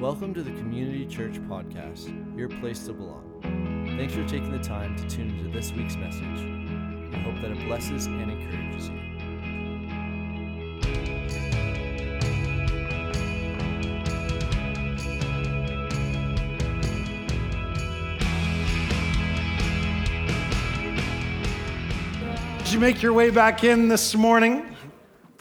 Welcome to the Community Church Podcast, your place to belong. Thanks for taking the time to tune into this week's message. We hope that it blesses and encourages you. Did you make your way back in this morning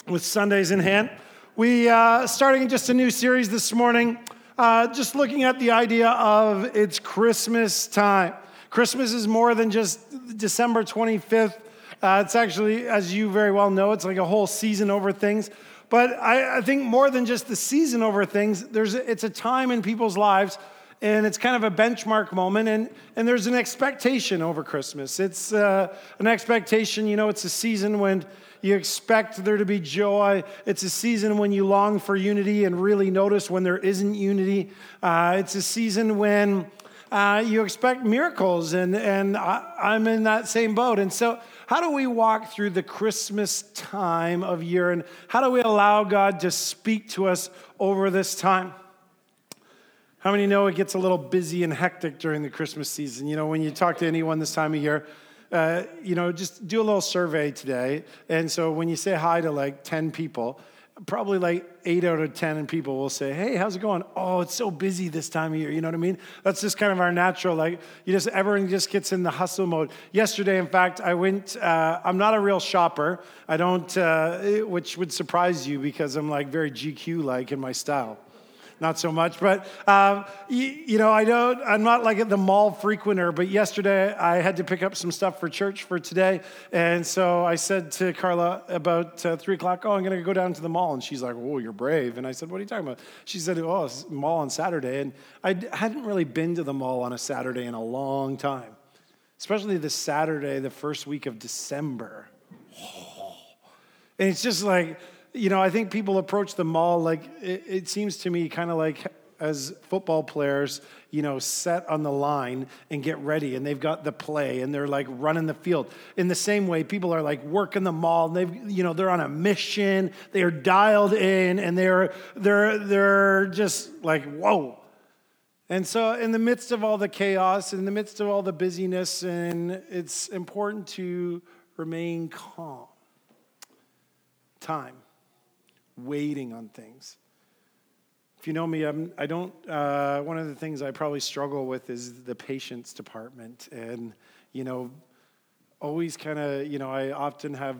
with Sundays in hand, we uh, starting just a new series this morning, uh, just looking at the idea of it's Christmas time. Christmas is more than just December 25th. Uh, it's actually, as you very well know, it's like a whole season over things. But I, I think more than just the season over things, there's it's a time in people's lives and it's kind of a benchmark moment and, and there's an expectation over christmas it's uh, an expectation you know it's a season when you expect there to be joy. It's a season when you long for unity and really notice when there isn't unity. Uh, it's a season when uh, you expect miracles and, and I, i'm in that same boat. And so how do we walk through the christmas time of year and how do we allow god to speak to us over this time? How many know it gets a little busy and hectic during the Christmas season? You know, when you talk to anyone this time of year, uh, you know, just do a little survey today. And so when you say hi to like 10 people, probably like eight out of 10 people will say, Hey, how's it going? Oh, it's so busy this time of year. You know what I mean? That's just kind of our natural, like, you just, everyone just gets in the hustle mode. Yesterday, in fact, I went, uh, I'm not a real shopper. I don't, uh, which would surprise you because I'm like very GQ like in my style not so much. But um, you, you, know, I don't. I'm not like the mall frequenter. But yesterday I had to pick up some stuff for church for today, and so I said to Carla about uh, three o'clock, "Oh, I'm going to go down to the mall." And she's like, "Oh, you're brave." And I said, "What are you talking about?" She said, "Oh, it's mall on Saturday." And I hadn't really been to the mall on a Saturday in a long time, especially this Saturday, the first week of December. And it's just like you know, I think people approach the mall like it, it seems to me kind of like as football players, you know, set on the line and get ready and they've got the play and they're like running the field. In the same way, people are like working the mall and they've, you know, they're on a mission, they are dialed in and they're they're they're just like, whoa. And so in the midst of all the chaos, in the midst of all the busyness, and it's important to remain calm. Time waiting on things. If you know me, I'm, I don't, uh, one of the things I probably struggle with is the patience department. And, you know, always kind of, you know, I often have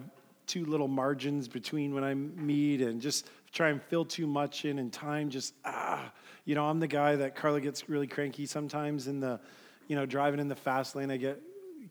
too little margins between when I meet and just try and fill too much in and time just, ah, you know, I'm the guy that Carla gets really cranky sometimes in the, you know, driving in the fast lane. I get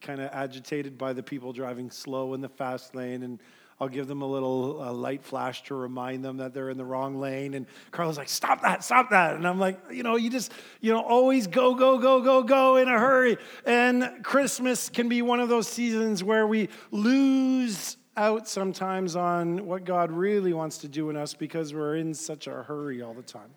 kind of agitated by the people driving slow in the fast lane and I'll give them a little a light flash to remind them that they're in the wrong lane. And Carla's like, stop that, stop that. And I'm like, you know, you just, you know, always go, go, go, go, go in a hurry. And Christmas can be one of those seasons where we lose out sometimes on what God really wants to do in us because we're in such a hurry all the time,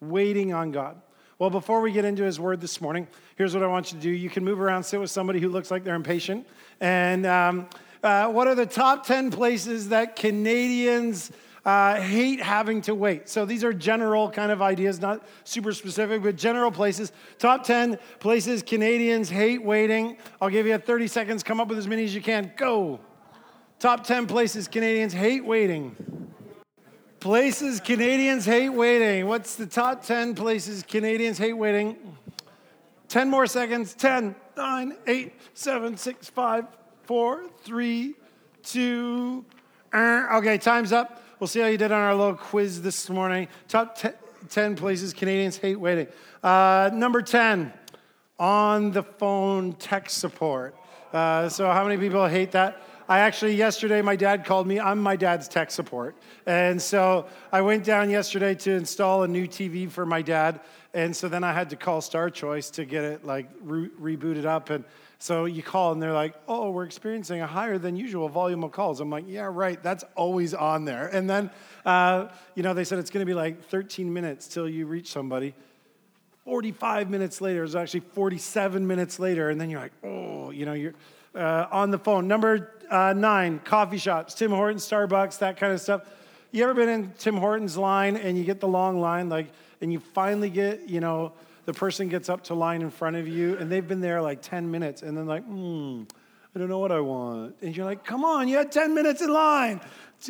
waiting on God. Well, before we get into his word this morning, here's what I want you to do. You can move around, sit with somebody who looks like they're impatient, and um, uh, what are the top 10 places that Canadians uh, hate having to wait? So these are general kind of ideas, not super specific, but general places. Top 10 places Canadians hate waiting. I'll give you 30 seconds, come up with as many as you can. Go. Top 10 places Canadians hate waiting. Places Canadians hate waiting. What's the top 10 places Canadians hate waiting? 10 more seconds. 10, 9, 8, 7, 6, 5, four, three, two. Uh, okay, time's up. We'll see how you did on our little quiz this morning. Top 10 places Canadians hate waiting. Uh, number 10, on the phone tech support. Uh, so, how many people hate that? I actually, yesterday, my dad called me. I'm my dad's tech support. And so I went down yesterday to install a new TV for my dad. And so then I had to call Star Choice to get it like re- rebooted up. And so you call and they're like, oh, we're experiencing a higher than usual volume of calls. I'm like, yeah, right, that's always on there. And then, uh, you know, they said it's to be like 13 minutes till you reach somebody. 45 minutes later, it's actually 47 minutes later. And then you're like, oh, you know, you're uh, on the phone. Number uh, nine, coffee shops, Tim Hortons, Starbucks, that kind of stuff. You ever been in Tim Hortons line and you get the long line? Like, and you finally get, you know, the person gets up to line in front of you and they've been there like 10 minutes and then like, hmm, I don't know what I want. And you're like, come on, you had 10 minutes in line.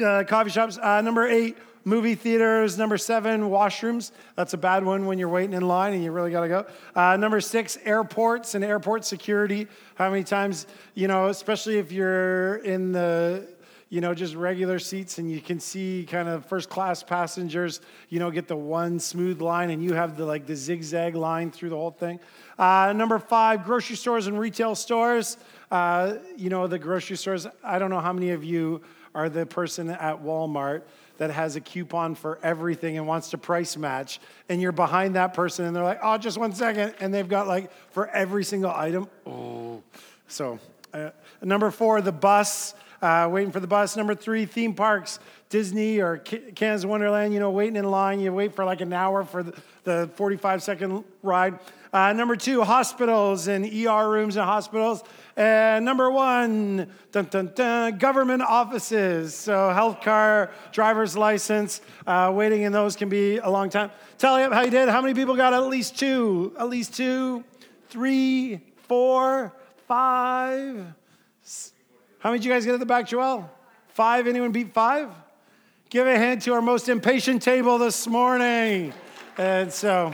Uh, coffee shops. Uh, number eight, movie theaters. Number seven, washrooms. That's a bad one when you're waiting in line and you really got to go. Uh, number six, airports and airport security. How many times, you know, especially if you're in the you know, just regular seats and you can see kind of first class passengers, you know, get the one smooth line and you have the like the zigzag line through the whole thing. Uh, number five, grocery stores and retail stores. Uh, you know, the grocery stores, I don't know how many of you are the person at Walmart that has a coupon for everything and wants to price match, and you're behind that person, and they're like, oh, just one second, and they've got like for every single item. Oh, so uh, number four, the bus. Uh, waiting for the bus. Number three, theme parks, Disney or Canada's Wonderland, you know, waiting in line. You wait for like an hour for the, the 45 second ride. Uh, number two, hospitals and ER rooms and hospitals. And number one, dun, dun, dun, government offices. So, health car, driver's license, uh, waiting in those can be a long time. Tell you how you did. How many people got at least two? At least two, three, four, five. How many did you guys get at the back, Joel? Five? Anyone beat five? Give a hand to our most impatient table this morning. And so,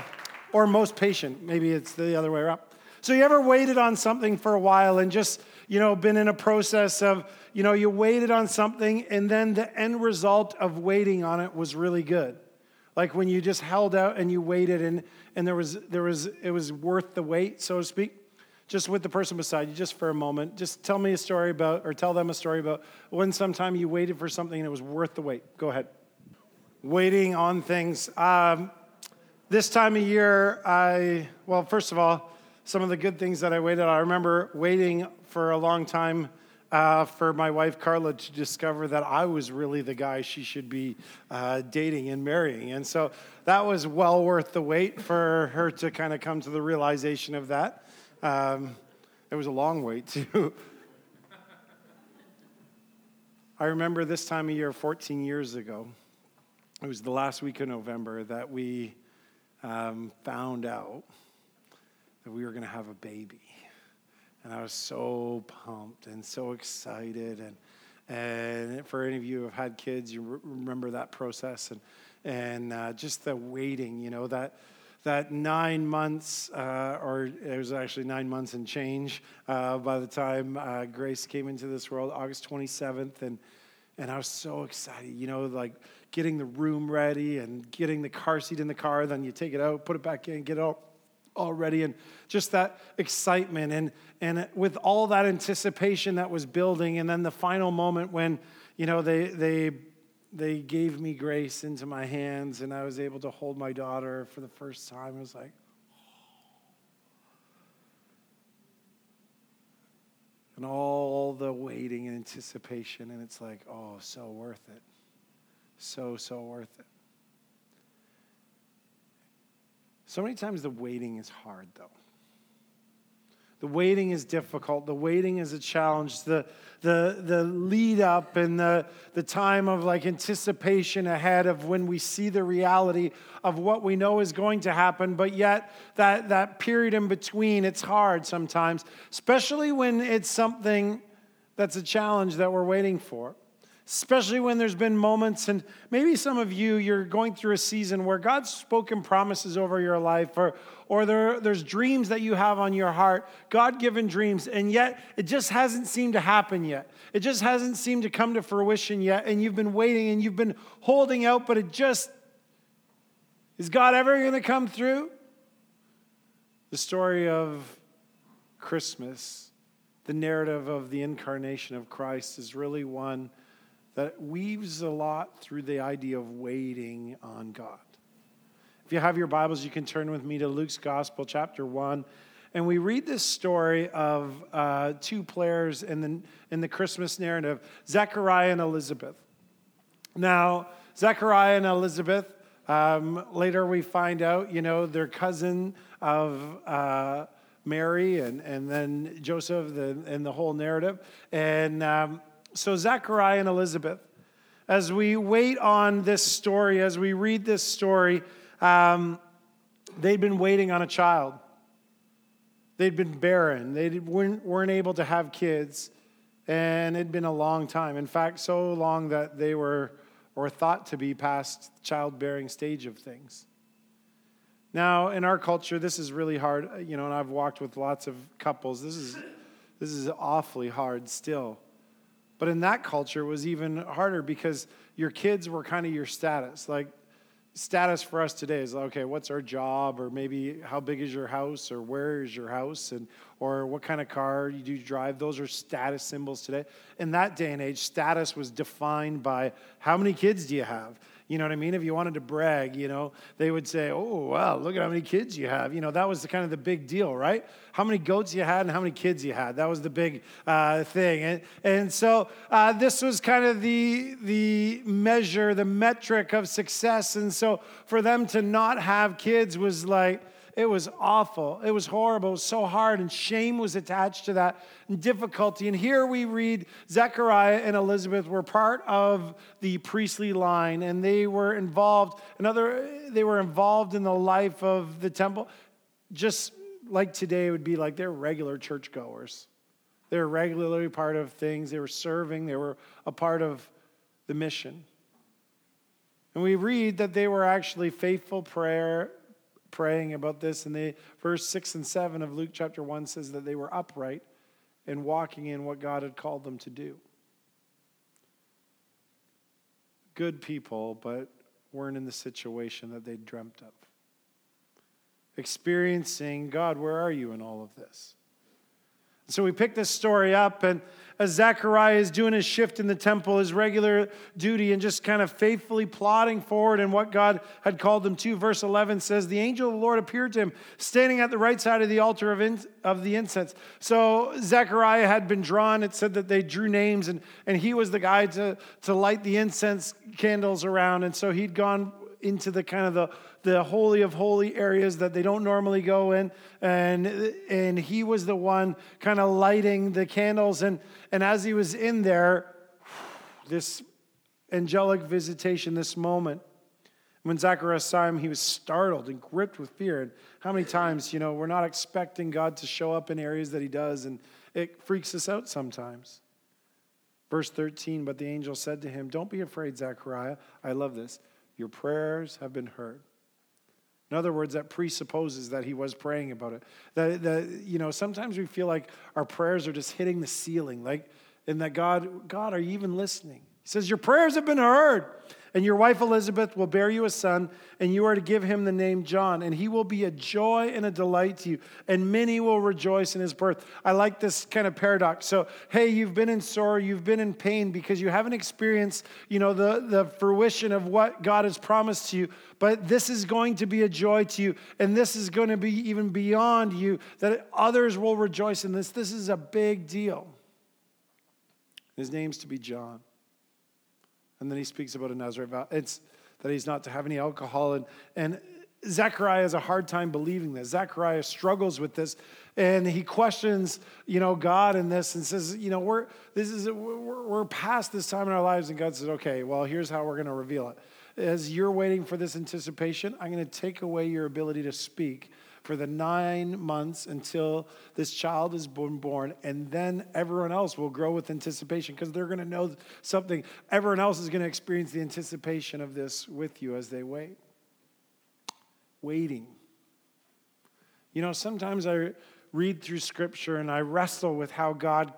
or most patient, maybe it's the other way around. So, you ever waited on something for a while and just, you know, been in a process of, you know, you waited on something and then the end result of waiting on it was really good? Like when you just held out and you waited and, and there was, there was, it was worth the wait, so to speak. Just with the person beside you, just for a moment. Just tell me a story about, or tell them a story about when sometime you waited for something and it was worth the wait. Go ahead. Waiting on things. Um, this time of year, I, well, first of all, some of the good things that I waited. I remember waiting for a long time uh, for my wife Carla to discover that I was really the guy she should be uh, dating and marrying. And so that was well worth the wait for her to kind of come to the realization of that. Um, it was a long wait, too. I remember this time of year 14 years ago, it was the last week of November that we um, found out that we were going to have a baby. And I was so pumped and so excited. And, and for any of you who have had kids, you remember that process and, and uh, just the waiting, you know, that, that nine months, uh, or it was actually nine months and change uh, by the time uh, Grace came into this world, August 27th. And, and I was so excited, you know, like getting the room ready and getting the car seat in the car. Then you take it out, put it back in, get it all, all ready. And just that excitement. And, and with all that anticipation that was building, and then the final moment when, you know, they, they, they gave me grace into my hands and I was able to hold my daughter for the first time. It was like, and all the waiting and anticipation, and it's like, oh, so worth it so, so worth it. So many times the waiting is hard, though. The waiting is difficult. The waiting is a challenge. The, the, the lead up and the, the time of like anticipation ahead of when we see the reality of what we know is going to happen, but yet that, that period in between, it's hard sometimes, especially when it's something that's a challenge that we're waiting for especially when there's been moments, and maybe some of you, you're going through a season where God's spoken promises over your life, or, or there, there's dreams that you have on your heart, God given dreams, and yet it just hasn't seemed to happen yet. It just hasn't seemed to come to fruition yet, and you've been waiting and you've been holding out, but it just, is God ever going to come through? The story of Christmas, the narrative of the incarnation of Christ, is really one that weaves a lot through the idea of waiting on God. If you have your Bibles, you can turn with me to Luke's Gospel, chapter 1. And we read this story of uh, two players in the, in the Christmas narrative Zechariah and Elizabeth. Now, Zechariah and Elizabeth, um, later we find out, you know, they're cousin of uh, Mary and, and then Joseph the, and the whole narrative. And um, so, Zechariah and Elizabeth, as we wait on this story, as we read this story, Um, they'd been waiting on a child. They'd been barren. They weren't, weren't able to have kids. And it'd been a long time. In fact, so long that they were or thought to be past childbearing stage of things. Now, in our culture, this is really hard, you know, and I've walked with lots of couples. This is this is awfully hard still. But in that culture it was even harder because your kids were kind of your status. Like status for us today is okay what's our job? Or maybe how big is your house? Or where is your house? And or what kind of car you do drive? Those are status symbols today. In that day and age status was defined by how many kids do you have you know what I mean? If you wanted to brag, you know, they would say, oh, wow, look at how many kids you have. You know, that was the kind of the big deal, right? How many goats you had and how many kids you had. That was the big uh, thing. And, and so uh, this was kind of the, the measure, the metric of success. And so for them to not have kids was like, it was awful. It was horrible. It was so hard, and shame was attached to that, and difficulty. And here we read Zechariah and Elizabeth were part of the priestly line, and they were involved. Another, they were involved in the life of the temple, just like today it would be like they're regular churchgoers. They were regularly part of things. They were serving. They were a part of the mission. And we read that they were actually faithful prayer praying about this. And they, verse 6 and 7 of Luke chapter 1 says that they were upright and walking in what God had called them to do. Good people, but weren't in the situation that they dreamt of. Experiencing, God, where are you in all of this? So we pick this story up, and as Zechariah is doing his shift in the temple, his regular duty, and just kind of faithfully plodding forward in what God had called him to, verse 11 says, The angel of the Lord appeared to him, standing at the right side of the altar of, in, of the incense. So Zechariah had been drawn. It said that they drew names, and, and he was the guy to, to light the incense candles around. And so he'd gone into the kind of the, the holy of holy areas that they don't normally go in and and he was the one kind of lighting the candles and and as he was in there this angelic visitation this moment when Zacharias saw him, he was startled and gripped with fear. And how many times, you know, we're not expecting God to show up in areas that he does, and it freaks us out sometimes. Verse 13, but the angel said to him, Don't be afraid, Zechariah. I love this. Your prayers have been heard. In other words, that presupposes that he was praying about it. That, that you know, sometimes we feel like our prayers are just hitting the ceiling, like, and that God, God, are you even listening? He says, Your prayers have been heard. And your wife Elizabeth will bear you a son, and you are to give him the name John, and he will be a joy and a delight to you, and many will rejoice in his birth. I like this kind of paradox. So, hey, you've been in sorrow, you've been in pain because you haven't experienced, you know, the, the fruition of what God has promised to you, but this is going to be a joy to you, and this is going to be even beyond you, that others will rejoice in this. This is a big deal. His name's to be John. And then he speaks about a Nazarite vow. It's that he's not to have any alcohol. And, and Zechariah has a hard time believing this. Zechariah struggles with this, and he questions, you know, God in this, and says, you know, we're this is we're, we're past this time in our lives, and God says, okay, well, here's how we're going to reveal it. As you're waiting for this anticipation, I'm going to take away your ability to speak for the nine months until this child is born, and then everyone else will grow with anticipation because they're going to know something. Everyone else is going to experience the anticipation of this with you as they wait. Waiting. You know, sometimes I read through scripture and I wrestle with how God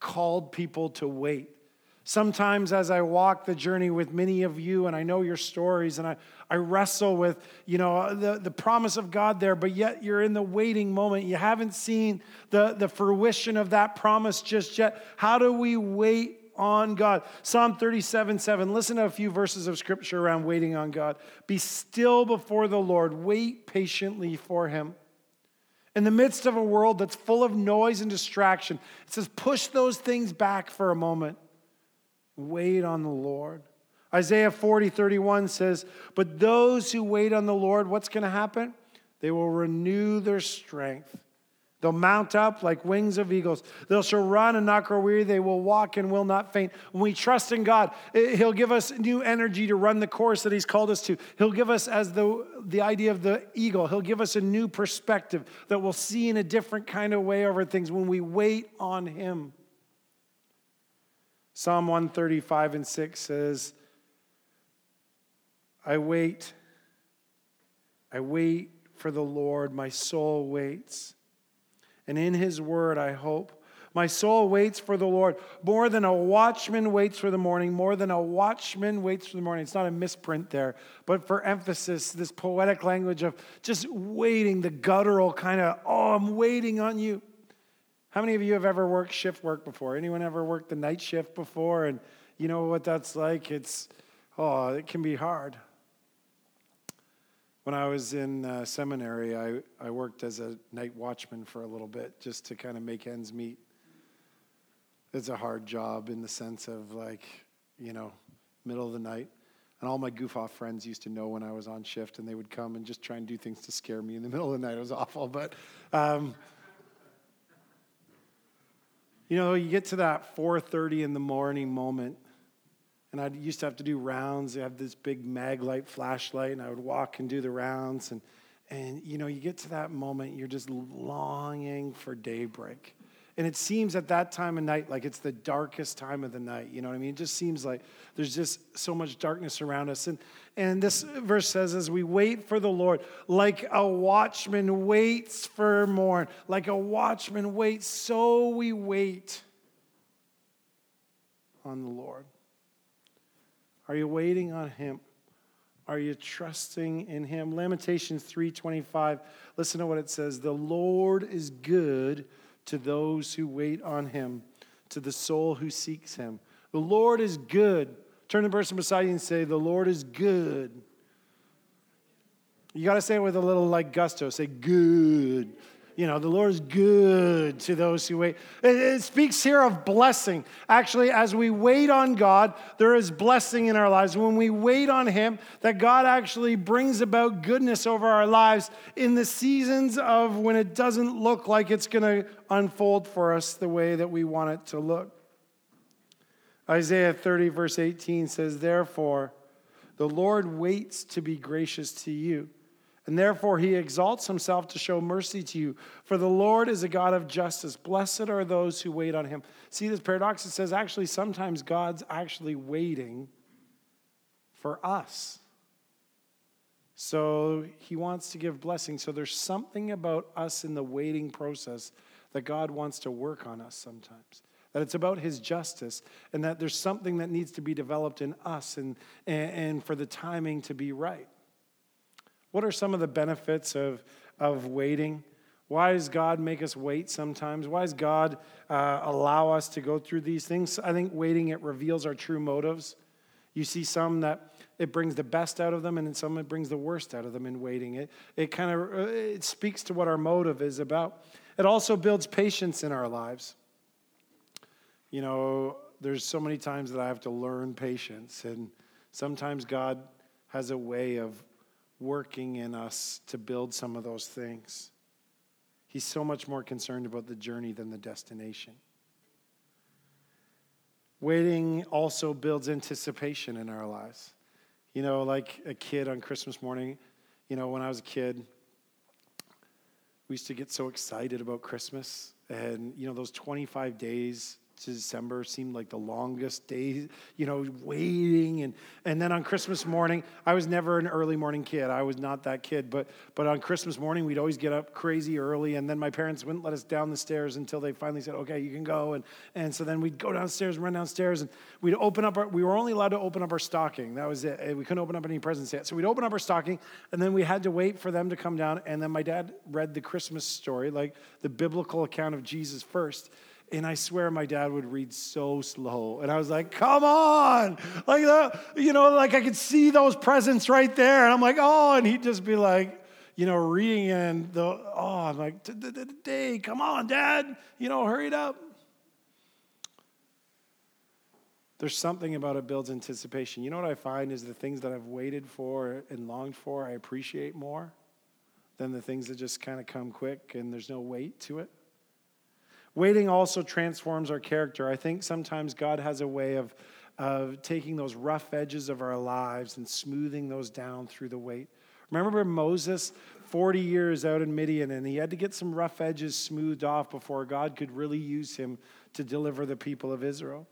called people to wait. Sometimes, as I walk the journey with many of you, and I know your stories, and I, I wrestle with, you know, the, the promise of God there, but yet you're in the waiting moment. You haven't seen the, the fruition of that promise just yet. How do we wait on God? Psalm 37 7. Listen to a few verses of scripture around waiting on God. Be still before the Lord, wait patiently for him. In the midst of a world that's full of noise and distraction, it says, push those things back for a moment Wait on the Lord. Isaiah 40, 31 says, But those who wait on the Lord, what's going to happen? They will renew their strength. They'll mount up like wings of eagles. They'll shall run and not grow weary. They will walk and will not faint. When we trust in God, He'll give us new energy to run the course that He's called us to. He'll give us, as the, the idea of the eagle, He'll give us a new perspective that we'll see in a different kind of way over things when we wait on Him. Psalm 135 and 6 says, I wait, I wait for the Lord, my soul waits and in his word I hope. My soul waits for the Lord more than a watchman waits for the morning, more than a watchman waits for the morning. It's not a misprint there, but for emphasis, this poetic language of just waiting, the guttural kind of, oh, I'm waiting on you. How many of you have ever worked shift work before? Anyone ever worked the night shift before? And you know what that's like? It's, oh, it can be hard. When I was in uh, seminary, I, I worked as a night watchman for a little bit just to kind of make ends meet. It's a hard job in the sense of like, you know, middle of the night. And all my goof off friends used to know when I was on shift, and they would come and just try and do things to scare me in the middle of the night. It was awful, but um, you know, you get to that 4:30 in the morning moment, and I used to have to do rounds. I have this big Maglite flashlight, and I would walk and do the rounds. And, and you know, you get to that moment, you're just longing for daybreak. And it seems at that time of night like it's the darkest time of the night. You know what I mean? It just seems like there's just so much darkness around us. And, and this verse says, as we wait for the Lord, like a watchman waits for morn, like a watchman waits, so we wait on the Lord. Are you waiting on him? Are you trusting in him? Lamentations 3:25. Listen to what it says. The Lord is good to those who wait on him, to the soul who seeks him. The Lord is good. Turn to the person beside you and say, The Lord is good. You got to say it with a little like gusto. Say, good you know, the Lord is good to those who wait. It, it, speaks here of blessing. Actually, as we wait on God, there is blessing in our lives. When we wait on Him, that God actually brings about goodness over our lives in the seasons of when it doesn't look like it's going to unfold for us the way that we want it to look. Isaiah 30, verse 18 says, Therefore, the Lord waits to be gracious to you and therefore he exalts himself to show mercy to you. For the Lord is a God of justice. Blessed are those who wait on him. See this paradox? It says actually sometimes God's actually waiting for us. So he wants to give blessing. So there's something about us in the waiting process that God wants to work on us sometimes. That it's about his justice and that there's something that needs to be developed in us and, and, and for the timing to be right. What are some of the benefits of, of waiting? Why does God make us wait sometimes? Why does God uh, allow us to go through these things? I think waiting, it reveals our true motives. You see some that it brings the best out of them, and in some it brings the worst out of them in waiting. It, it kind of uh, it speaks to what our motive is about. It also builds patience in our lives. You know, there's so many times that I have to learn patience, and sometimes God has a way of working in us to build some of those things. He's so much more concerned about the journey than the destination. Waiting also builds anticipation in our lives. You know, like a kid on Christmas morning, you know, when I was a kid, we used to get so excited about Christmas. And, you know, those 25 days December seemed like the longest day, you know, waiting. And, and then on Christmas morning, I was never an early morning kid. I was not that kid. But, but on Christmas morning, we'd always get up crazy early. And then my parents wouldn't let us down the stairs until they finally said, okay, you can go. And, and so then we'd go downstairs and run downstairs. And we'd open up our, we were only allowed to open up our stocking. That was it. We couldn't open up any presents yet. So we'd open up our stocking. And then we had to wait for them to come down. And then my dad read the Christmas story, like the biblical account of Jesus first. And I swear my dad would read so slow. And I was like, come on. Like, the, you know, like I could see those presents right there. And I'm like, oh, and he'd just be like, you know, reading and the, oh, I'm like, day, come on, dad, you know, hurry it up. There's something about it builds anticipation. You know what I find is the things that I've waited for and longed for, I appreciate more than the things that just kind of come quick and there's no weight to it. Waiting also transforms our character. I think sometimes God has a way of, of taking those rough edges of our lives and smoothing those down through the wait. Remember Moses, 40 years out in Midian, and he had to get some rough edges smoothed off before God could really use him to deliver the people of Israel.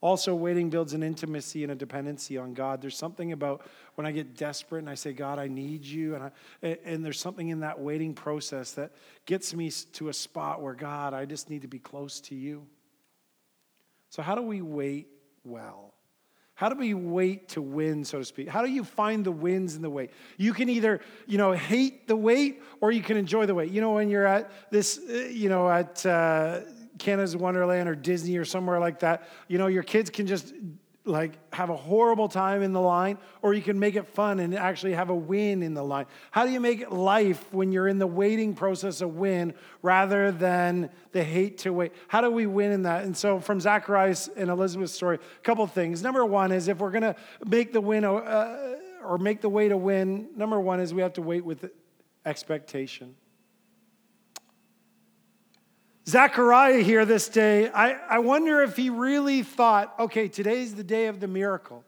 Also, waiting builds an intimacy and a dependency on God. There's something about when I get desperate and I say, God, I need you. And, I, and there's something in that waiting process that gets me to a spot where, God, I just need to be close to you. So, how do we wait well? How do we wait to win, so to speak? How do you find the wins in the wait? You can either, you know, hate the wait or you can enjoy the wait. You know, when you're at this, uh, you know, at uh, Canada's Wonderland or Disney or somewhere like that, you know, your kids can just like have a horrible time in the line or you can make it fun and actually have a win in the line. How do you make life when you're in the waiting process a win rather than the hate to wait? How do we win in that? And so from zacharias and elizabeth's story a couple things. Number one is if we're going to make the win uh, or make the way to win number one is we have to wait with expectation Zechariah here this day, I, I wonder if he really thought, okay, today's the day of the miracle.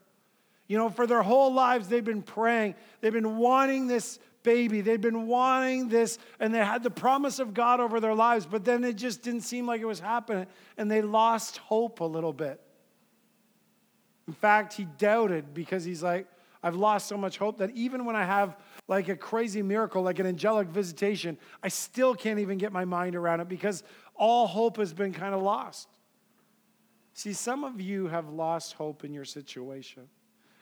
You know, for their whole lives, they've been praying, they've been wanting this baby, they've been wanting this, and they had the promise of God over their lives, but then it just didn't seem like it was happening, and they lost hope a little bit. In fact, he doubted because he's like, I've lost so much hope that even when I have like a crazy miracle, like an angelic visitation, I still can't even get my mind around it because all hope has been kind of lost. See, some of you have lost hope in your situation.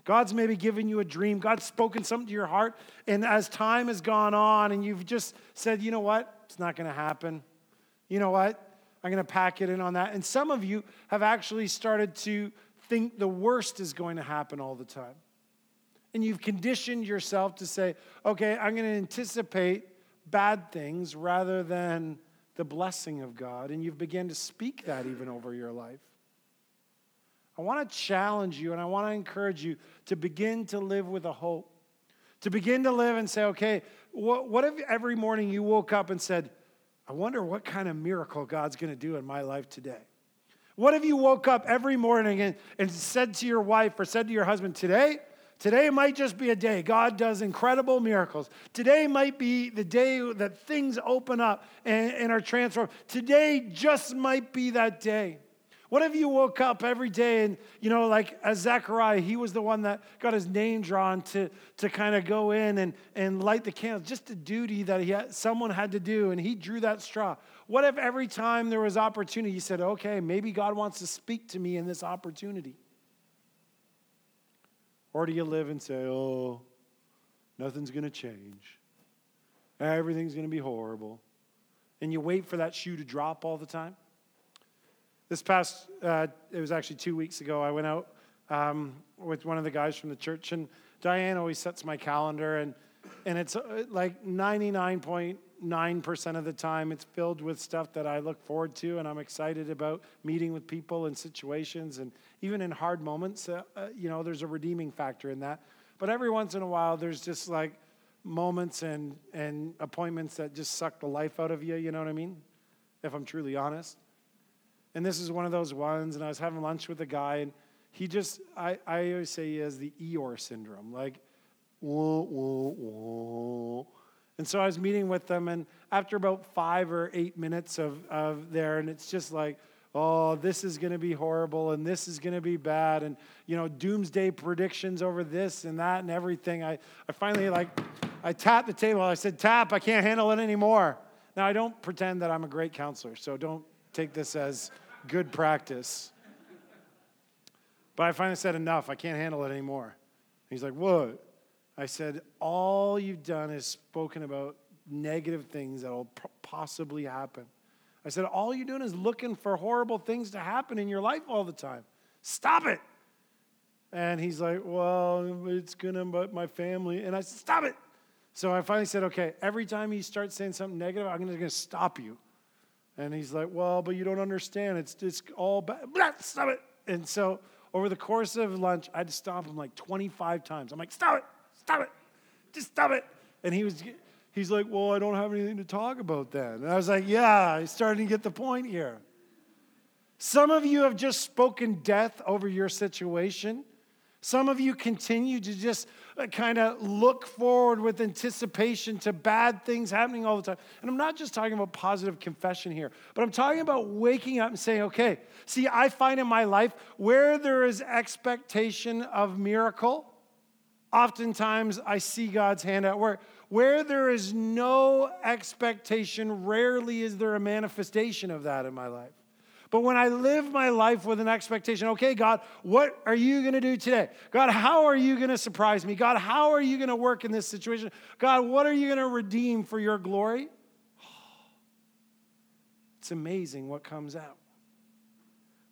God's maybe given you a dream. God's spoken something to your heart. And as time has gone on and you've just said, you know what? It's not going to happen. You know what? I'm going to pack it in on that. And some of you have actually started to think the worst is going to happen all the time. And you've conditioned yourself to say, okay, I'm going to anticipate bad things rather than the blessing of God, and you've begun to speak that even over your life. I want to challenge you and I want to encourage you to begin to live with a hope. To begin to live and say, okay, what, what if every morning you woke up and said, I wonder what kind of miracle God's going to do in my life today? What if you woke up every morning and, and said to your wife or said to your husband, Today, Today might just be a day. God does incredible miracles. Today might be the day that things open up and, and are transformed. Today just might be that day. What if you woke up every day and, you know, like as Zechariah, he was the one that got his name drawn to, to kind of go in and, and light the candles, just a duty that he had, someone had to do, and he drew that straw. What if every time there was opportunity, he said, okay, maybe God wants to speak to me in this opportunity? Or do you live and say, oh, nothing's going to change? Everything's going to be horrible. And you wait for that shoe to drop all the time? This past, uh, it was actually two weeks ago, I went out um, with one of the guys from the church, and Diane always sets my calendar, and, and it's uh, like 99 9% of the time it's filled with stuff that I look forward to and I'm excited about meeting with people and situations and even in hard moments uh, uh, you know there's a redeeming factor in that. But every once in a while there's just like moments and and appointments that just suck the life out of you you know what I mean? If I'm truly honest. And this is one of those ones and I was having lunch with a guy and he just I, I always say he has the Eeyore syndrome like whoa, whoa, whoa and so I was meeting with them, and after about five or eight minutes of, of there, and it's just like, oh, this is going to be horrible, and this is going to be bad, and, you know, doomsday predictions over this and that and everything. I, I finally, like, I tapped the table. I said, tap, I can't handle it anymore. Now, I don't pretend that I'm a great counselor, so don't take this as good practice. But I finally said, enough, I can't handle it anymore. He's like, what? I said, All you've done is spoken about negative things that will possibly happen. I said, All you're doing is looking for horrible things to happen in your life all the time. Stop it. And he's like, Well, it's going to, but my family. And I said, Stop it. So I finally said, Okay, every time you start saying something negative, I'm going to stop you. And he's like, Well, but you don't understand. It's, it's all bad. Stop it. And so over the course of lunch, I had to stop him like 25 times. I'm like, Stop it. Stop it. Just stop it. And he was He's like, Well, I don't have anything to talk about then. And I was like, Yeah, I'm starting to get the point here. Some of you have just spoken death over your situation. Some of you continue to just uh, kind of look forward with anticipation to bad things happening all the time. And I'm not just talking about positive confession here, but I'm talking about waking up and saying, okay, see, I find in my life where there is expectation of miracle, oftentimes I see God's hand at work. Where there is no expectation, rarely is there a manifestation of that in my life. But when I live my life with an expectation, okay, God, what are you going to do today? God, how are you going to surprise me? God, how are you going to work in this situation? God, what are you going to redeem for your glory? It's amazing what comes out.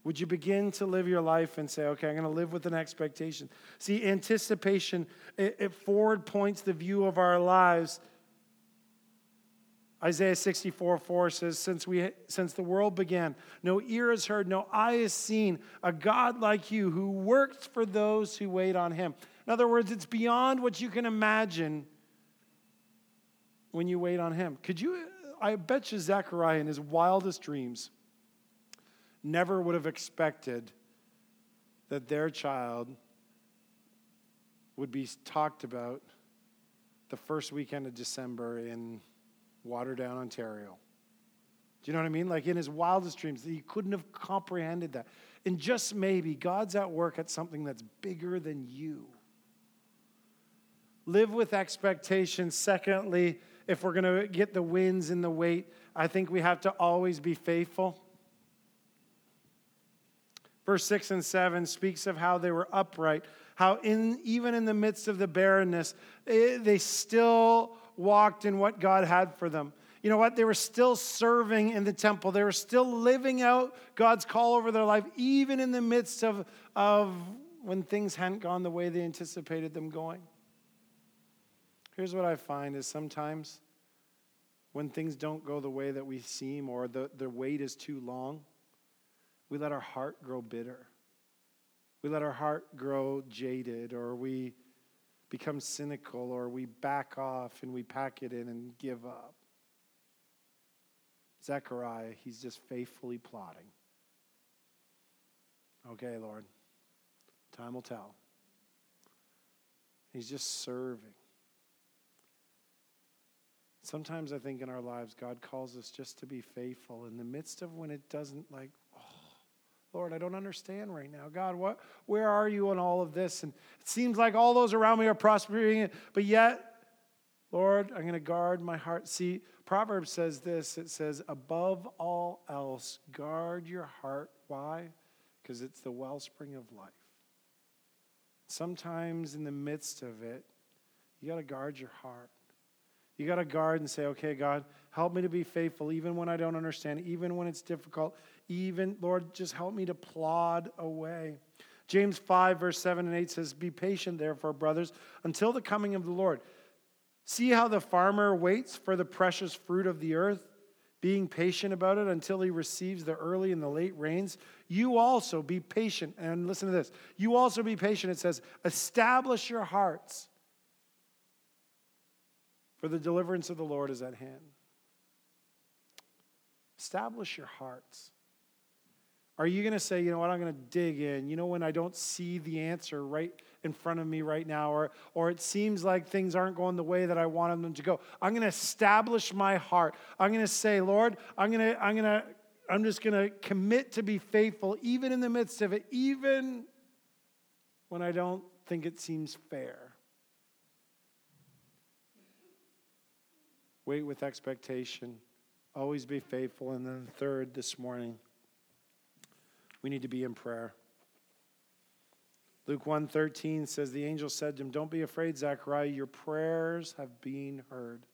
Would you begin to live your life and say, okay, I'm going to live with an expectation? See, anticipation, it, it forward points the view of our lives Isaiah 64 4 says, since, we, since the world began, no ear has heard, no eye has seen a God like you who works for those who wait on him. In other words, it's beyond what you can imagine when you wait on him. Could you, I bet you Zechariah in his wildest dreams never would have expected that their child would be talked about the first weekend of December in Waterdown, Ontario. Do you know what I mean? Like in his wildest dreams, he couldn't have comprehended that. And just maybe God's at work at something that's bigger than you. Live with expectation. Secondly, if we're going to get the wins in the weight, I think we have to always be faithful. Verse 6 and 7 speaks of how they were upright, how in, even in the midst of the barrenness, eh, they still walked in what God had for them. You know what? They were still serving in the temple. They were still living out God's call over their life, even in the midst of, of when things hadn't gone the way they anticipated them going. Here's what I find is sometimes when things don't go the way that we seem or the, the wait is too long, we let our heart grow bitter. We let our heart grow jaded or we become cynical or we back off and we pack it in and give up. Zechariah, he's just faithfully plotting. Okay, Lord, time will tell. He's just serving. Sometimes I think in our lives, God calls us just to be faithful in the midst of when it doesn't like Lord, I don't understand right now. God, what, where are you in all of this? And it seems like all those around me are prospering, but yet, Lord, I'm going to guard my heart. See, Proverbs says this it says, above all else, guard your heart. Why? Because it's the wellspring of life. Sometimes in the midst of it, you got to guard your heart. You got to guard and say, okay, God, help me to be faithful even when I don't understand, even when it's difficult, even, Lord, just help me to plod away. James 5, verse 7 and 8 says, Be patient, therefore, brothers, until the coming of the Lord. See how the farmer waits for the precious fruit of the earth, being patient about it until he receives the early and the late rains. You also be patient. And listen to this. You also be patient. It says, Establish your hearts, for the deliverance of the Lord is at hand. Establish your hearts. Are you going to say, you know what, I'm going to dig in? You know, when I don't see the answer right in front of me right now, or, or it seems like things aren't going the way that I wanted them to go, I'm going to establish my heart. I'm going to say, Lord, I'm going to, I'm going to, I'm just going to commit to be faithful, even in the midst of it, even when I don't think it seems fair. Wait with expectation. Always be faithful. And then, third, this morning, we need to be in prayer. Luke 1:13 says the angel said to him, "Don't be afraid, Zechariah, your prayers have been heard."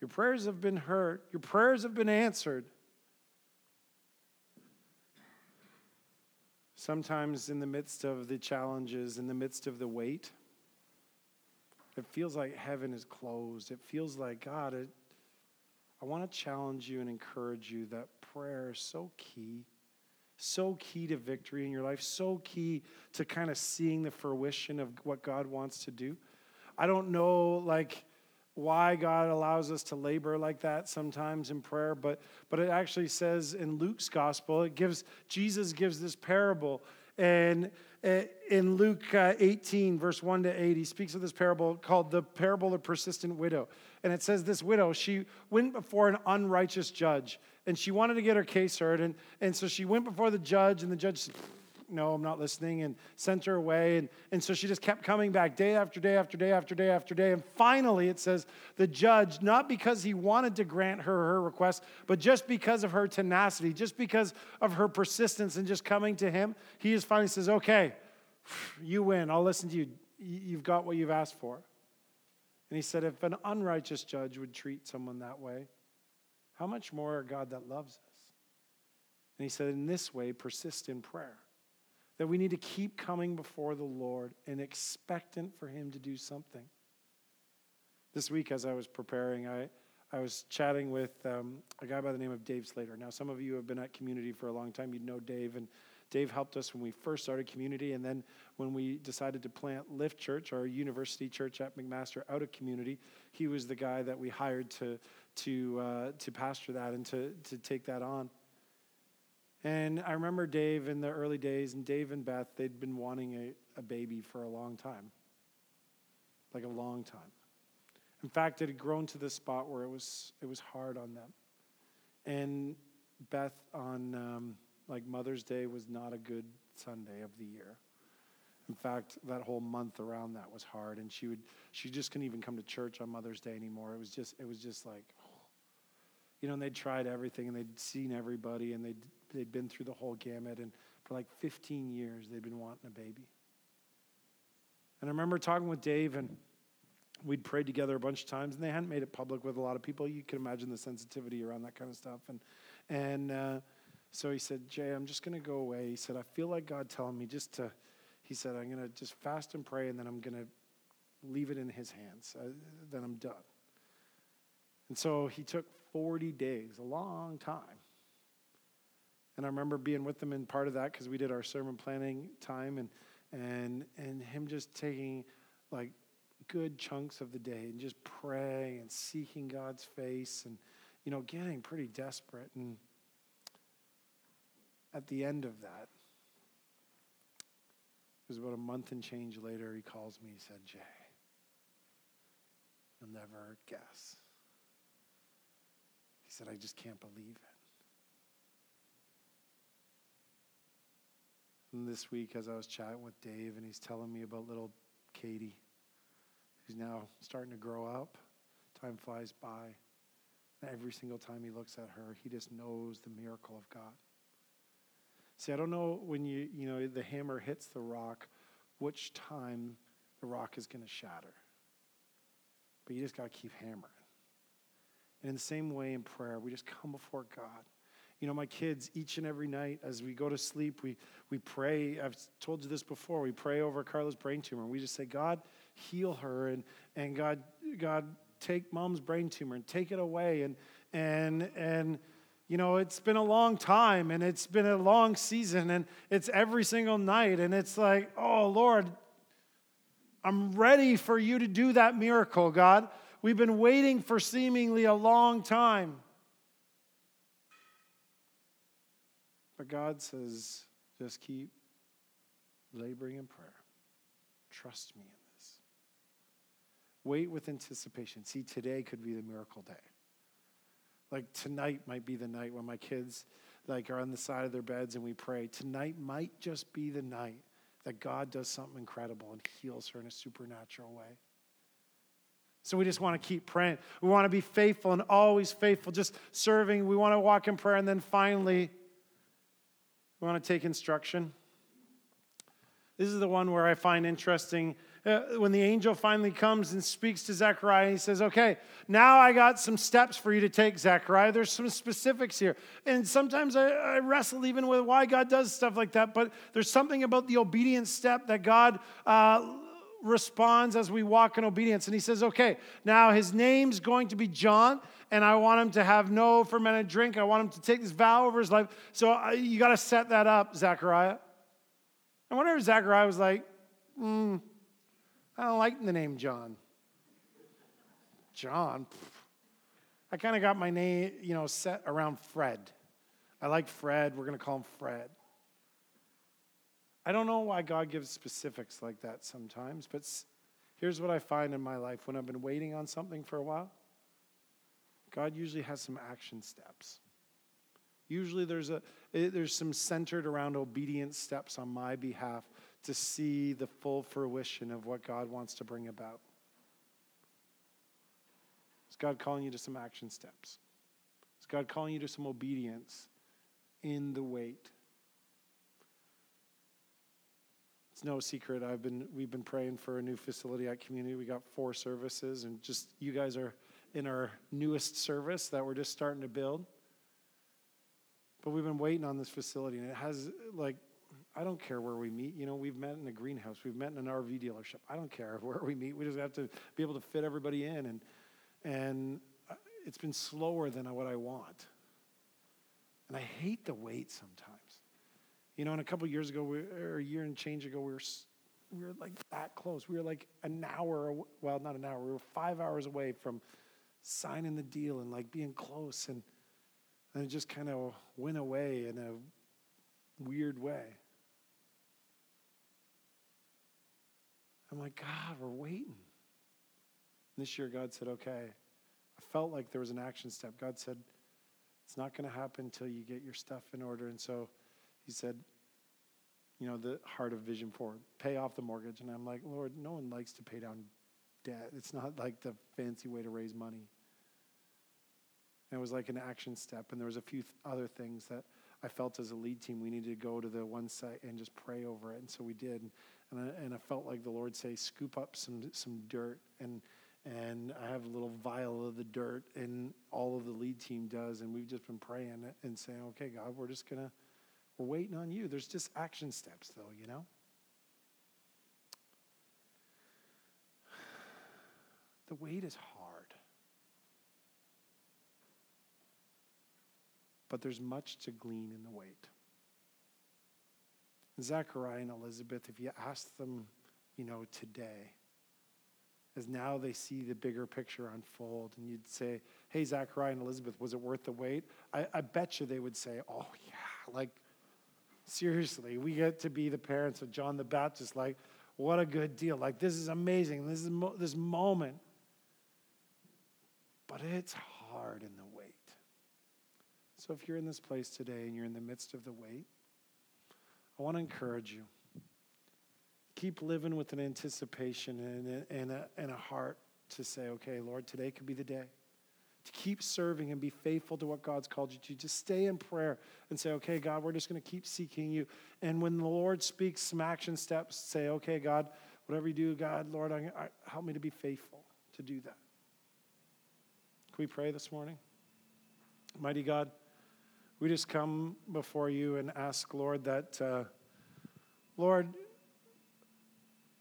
Your prayers have been heard. Your prayers have been answered. Sometimes in the midst of the challenges, in the midst of the wait, it feels like heaven is closed. It feels like, God, it, I want to challenge you and encourage you that prayer is so key. So key to victory in your life, so key to kind of seeing the fruition of what God wants to do. I don't know, like, why God allows us to labor like that sometimes in prayer, but, but it actually says in Luke's gospel, it gives, Jesus gives this parable. And uh, in Luke uh, 18, verse 1 to 8, he speaks of this parable called the parable of persistent widow. And it says this widow, she went before an unrighteous judge and she wanted to get her case heard. And, and so she went before the judge, and the judge said, no, I'm not listening, and sent her away. And, and so she just kept coming back day after day after day after day after day. And finally, it says the judge, not because he wanted to grant her her request, but just because of her tenacity, just because of her persistence and just coming to him, he just finally says, Okay, you win. I'll listen to you. You've got what you've asked for. And he said, If an unrighteous judge would treat someone that way, how much more a God that loves us? And he said, In this way, persist in prayer that we need to keep coming before the Lord and expectant for Him to do something. This week, as I was preparing, I, I was chatting with um, a guy by the name of Dave Slater. Now, some of you have been at community for a long time. You'd know Dave, and Dave helped us when we first started community, and then when we decided to plant Lift Church, our university church at McMaster, out of community. He was the guy that we hired to to uh, to pastor that and to to take that on. And I remember Dave in the early days, and Dave and Beth, they'd been wanting a, a baby for a long time. Like a long time. In fact, it had grown to the spot where it was, it was hard on them. And Beth, on um, like Mother's Day, was not a good Sunday of the year. In fact, that whole month around that was hard, and she would she just couldn't even come to church on Mother's Day anymore. It was just it was just like, you know, and they'd tried everything, and they'd seen everybody, and they'd they'd been through the whole gamut, and for like 15 years, they'd been wanting a baby. And I remember talking with Dave, and we'd prayed together a bunch of times, and they hadn't made it public with a lot of people. You can imagine the sensitivity around that kind of stuff. And, and uh, so he said, Jay, I'm just going to go away. He said, I feel like God telling me just to, he said, I'm going to just fast and pray, and then I'm going to leave it in his hands. Then I'm done. And so he took 40 days, a long time, and I remember being with them in part of that because we did our sermon planning time and and and him just taking like good chunks of the day and just praying and seeking God's face and you know getting pretty desperate and at the end of that it was about a month and change later he calls me he said Jay you'll never guess he said I just can't believe it And this week, as I was chatting with Dave, and he's telling me about little Katie, who's now starting to grow up, time flies by. Every single time he looks at her, he just knows the miracle of God. See, I don't know when you, you know, the hammer hits the rock, which time the rock is going to shatter. But you just got to keep hammering. And in the same way in prayer, we just come before God you know, my kids, each and every night as we go to sleep, we, we pray. I've told you this before. We pray over Carla's brain tumor. We just say, God, heal her. And, and God, God, take mom's brain tumor and take it away. And, and, and, you know, it's been a long time and it's been a long season and it's every single night. And it's like, oh, Lord, I'm ready for you to do that miracle, God. We've been waiting for seemingly a long time. But God says, just keep laboring in prayer. Trust me in this. Wait with anticipation. See, today could be the miracle day. Like tonight might be the night when my kids like are on the side of their beds and we pray. Tonight might just be the night that God does something incredible and heals her in a supernatural way. So we just want to keep praying. We want to be faithful and always faithful, just serving. We want to walk in prayer and then finally we want to take instruction. This is the one where I find interesting. Uh, when the angel finally comes and speaks to Zechariah, he says, Okay, now I got some steps for you to take, Zechariah. There's some specifics here. And sometimes I, I wrestle even with why God does stuff like that, but there's something about the obedience step that God uh, responds as we walk in obedience. And he says, Okay, now his name's going to be John and I want him to have no fermented drink. I want him to take this vow over his life. So uh, you got to set that up, Zechariah. I wonder if Zechariah was like, mm, I don't like the name John. John. I kind of got my name, you know, set around Fred. I like Fred. We're going to call him Fred. I don't know why God gives specifics like that sometimes, but here's what I find in my life when I've been waiting on something for a while. God usually has some action steps. Usually there's a eh, there's some centered around obedience steps on my behalf to see the full fruition of what God wants to bring about. Is God calling you to some action steps? Is God calling you to some obedience in the wait? It's no secret. I've been we've been praying for a new facility at community. We got four services, and just you guys are in our newest service that we're just starting to build. But we've been waiting on this facility, and it has like I don't care where we meet. You know, we've met in a greenhouse, we've met in an RV dealership. I don't care where we meet. We just have to be able to fit everybody in, and and uh, it's been slower than what I want. And I hate the wait sometimes. You know, and a couple years ago, we, or a year and change ago, we were we were like that close. We were like an hour, well, not an hour. We were five hours away from signing the deal and like being close, and and it just kind of went away in a weird way. I'm like, God, we're waiting. And this year, God said, okay. I felt like there was an action step. God said, it's not going to happen until you get your stuff in order. And so he said, you know, the heart of Vision Forward, pay off the mortgage. And I'm like, Lord, no one likes to pay down debt. It's not like the fancy way to raise money. And it was like an action step. And there was a few th- other things that I felt as a lead team, we needed to go to the one site and just pray over it. And so we did. And I, and I felt like the Lord say, scoop up some, some dirt. And, and I have a little vial of the dirt, and all of the lead team does. And we've just been praying and saying, okay, God, we're just to we're waiting on you. There's just action steps, though, you know? The wait is hard. But there's much to glean in the wait. Zachariah and Elizabeth, if you ask them, you know, today, as now they see the bigger picture unfold, and you'd say, Hey, Zachariah and Elizabeth, was it worth the wait? I, I bet you they would say, Oh, yeah, like Seriously, we get to be the parents of John the Baptist. Like, what a good deal. Like, this is amazing. This is mo- this moment. But it's hard in the wait. So, if you're in this place today and you're in the midst of the wait, I want to encourage you. Keep living with an anticipation and, and, a, and a heart to say, okay, Lord, today could be the day to keep serving and be faithful to what God's called you to. Just stay in prayer and say, okay, God, we're just going to keep seeking you. And when the Lord speaks some action steps, say, okay, God, whatever you do, God, Lord, I, I, help me to be faithful to do that. Can we pray this morning? Mighty God, we just come before you and ask, Lord, that, uh, Lord,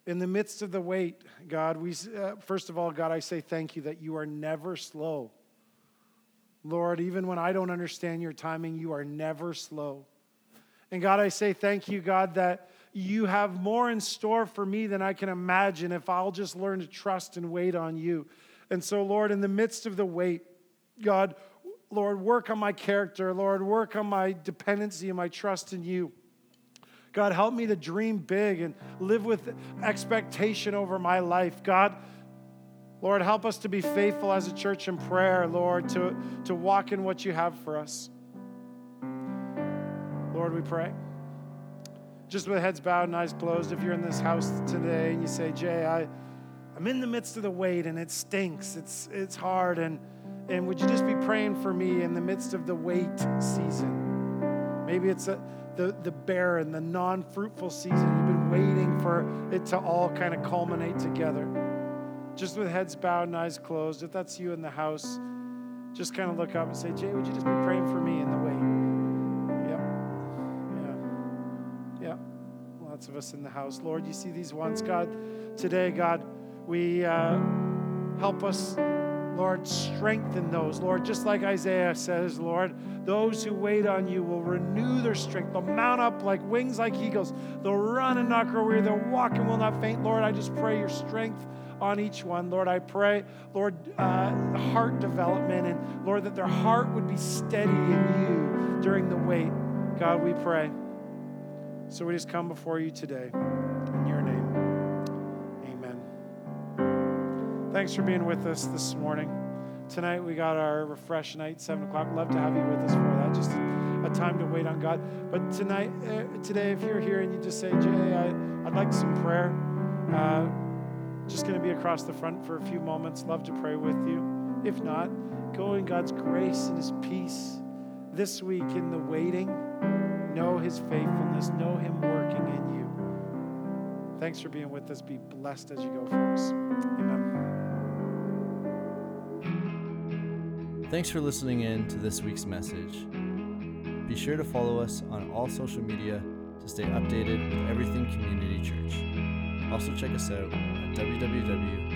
in the midst of the wait, God, we, uh, first of all, God, I say thank you that you are never slow Lord, even when I don't understand your timing, you are never slow. And God, I say thank you, God, that you have more in store for me than I can imagine if I'll just learn to trust and wait on you. And so, Lord, in the midst of the wait, God, Lord, work on my character. Lord, work on my dependency and my trust in you. God, help me to dream big and live with expectation over my life. God, Lord, help us to be faithful as a church in prayer, Lord, to, to walk in what you have for us. Lord, we pray. Just with heads bowed and eyes closed, if you're in this house today and you say, Jay, I, I'm in the midst of the wait and it stinks, it's, it's hard, and, and would you just be praying for me in the midst of the wait season? Maybe it's a, the, the barren, the non fruitful season. You've been waiting for it to all kind of culminate together just with heads bowed and eyes closed, if that's you in the house, just kind of look up and say, Jay, would you just be praying for me in the wait? Yep. Yeah. Yeah. Lots of us in the house. Lord, you see these ones. God, today, God, we uh, help us, Lord, strengthen those. Lord, just like Isaiah says, Lord, those who wait on you will renew their strength. They'll mount up like wings like eagles. They'll run and not grow weary. They'll walk and will not faint. Lord, I just pray your strength on each one. Lord, I pray, Lord, uh, heart development, and Lord, that their heart would be steady in you during the wait. God, we pray. So we just come before you today. Thanks for being with us this morning. Tonight we got our refresh night, 7 o'clock. Love to have you with us for that. Just a time to wait on God. But tonight, uh, today, if you're here and you just say, Jay, I, I'd like some prayer, uh, just going to be across the front for a few moments. Love to pray with you. If not, go in God's grace and His peace this week in the waiting. Know His faithfulness, know Him working in you. Thanks for being with us. Be blessed as you go, folks. Amen. Thanks for listening in to this week's message. Be sure to follow us on all social media to stay updated with everything Community Church. Also, check us out at www.communitychurch.ca.